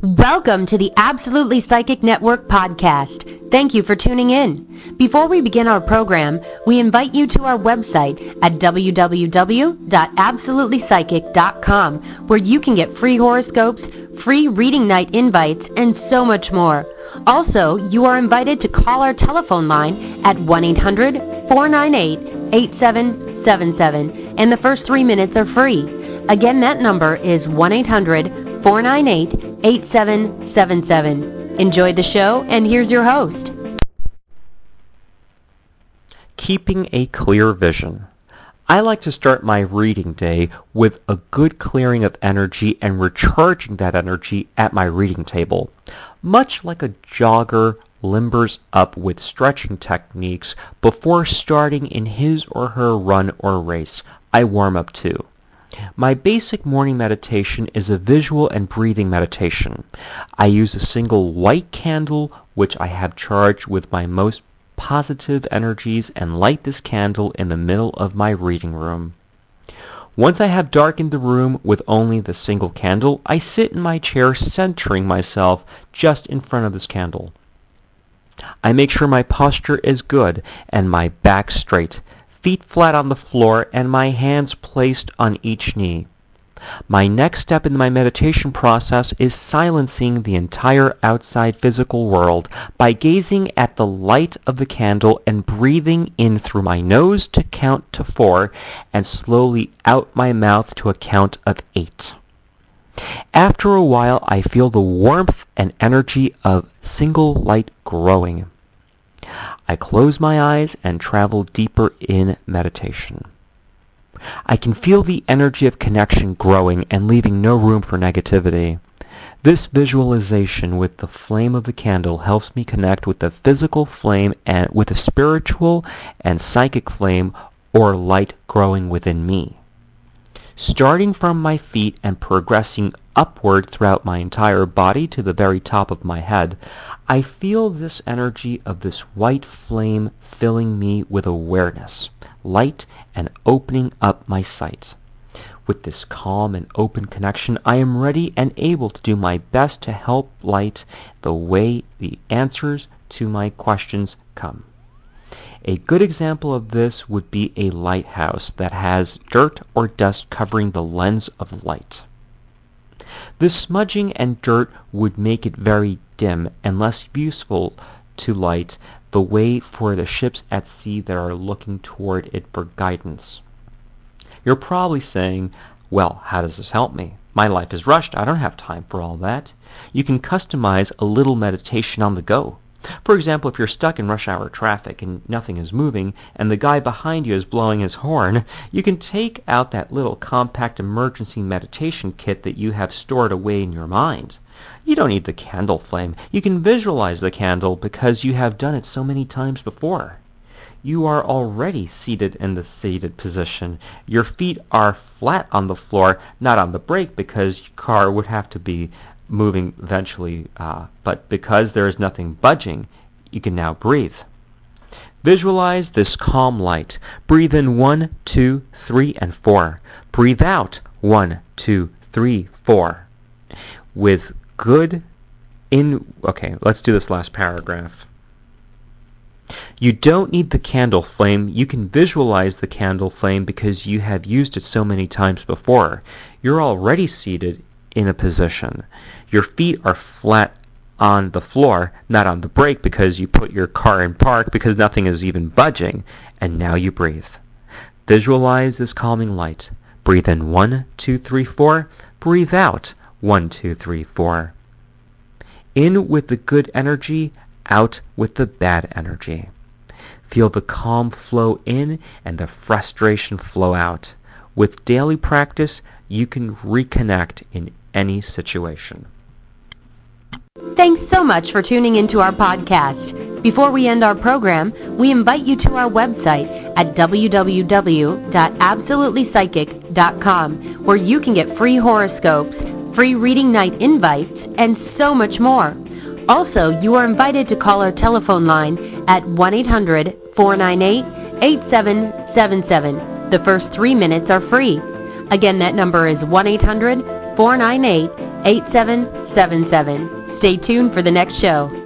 Welcome to the Absolutely Psychic Network podcast. Thank you for tuning in. Before we begin our program, we invite you to our website at www.absolutelypsychic.com where you can get free horoscopes, free reading night invites, and so much more. Also, you are invited to call our telephone line at 1-800-498-8777 and the first three minutes are free. Again, that number is 1-800-498-8777. Enjoy the show, and here's your host. Keeping a clear vision. I like to start my reading day with a good clearing of energy and recharging that energy at my reading table. Much like a jogger limbers up with stretching techniques before starting in his or her run or race, I warm up too. My basic morning meditation is a visual and breathing meditation. I use a single white candle which I have charged with my most positive energies and light this candle in the middle of my reading room. Once I have darkened the room with only the single candle, I sit in my chair centering myself just in front of this candle. I make sure my posture is good and my back straight, feet flat on the floor and my hands placed on each knee. My next step in my meditation process is silencing the entire outside physical world by gazing at the light of the candle and breathing in through my nose to count to four and slowly out my mouth to a count of eight. After a while, I feel the warmth and energy of single light growing. I close my eyes and travel deeper in meditation. I can feel the energy of connection growing and leaving no room for negativity. This visualization with the flame of the candle helps me connect with the physical flame and with the spiritual and psychic flame or light growing within me. Starting from my feet and progressing upward throughout my entire body to the very top of my head, I feel this energy of this white flame filling me with awareness, light, and opening up my sight. With this calm and open connection, I am ready and able to do my best to help light the way the answers to my questions come. A good example of this would be a lighthouse that has dirt or dust covering the lens of light. This smudging and dirt would make it very dim and less useful to light the way for the ships at sea that are looking toward it for guidance. You're probably saying, well, how does this help me? My life is rushed. I don't have time for all that. You can customize a little meditation on the go. For example, if you're stuck in rush hour traffic and nothing is moving and the guy behind you is blowing his horn, you can take out that little compact emergency meditation kit that you have stored away in your mind. You don't need the candle flame. You can visualize the candle because you have done it so many times before. You are already seated in the seated position. Your feet are flat on the floor, not on the brake because your car would have to be moving eventually, uh, but because there is nothing budging, you can now breathe. Visualize this calm light. Breathe in one, two, three, and four. Breathe out one, two, three, four. With good in... Okay, let's do this last paragraph. You don't need the candle flame. You can visualize the candle flame because you have used it so many times before. You're already seated in a position. Your feet are flat on the floor, not on the brake because you put your car in park because nothing is even budging, and now you breathe. Visualize this calming light. Breathe in one, two, three, four. Breathe out one, two, three, four. In with the good energy, out with the bad energy. Feel the calm flow in and the frustration flow out. With daily practice, you can reconnect in any situation. Thanks so much for tuning into our podcast. Before we end our program, we invite you to our website at www.absolutelypsychic.com where you can get free horoscopes, free reading night invites, and so much more. Also, you are invited to call our telephone line at 1-800-498-8777. The first three minutes are free. Again, that number is 1-800-498-8777. 477. Stay tuned for the next show.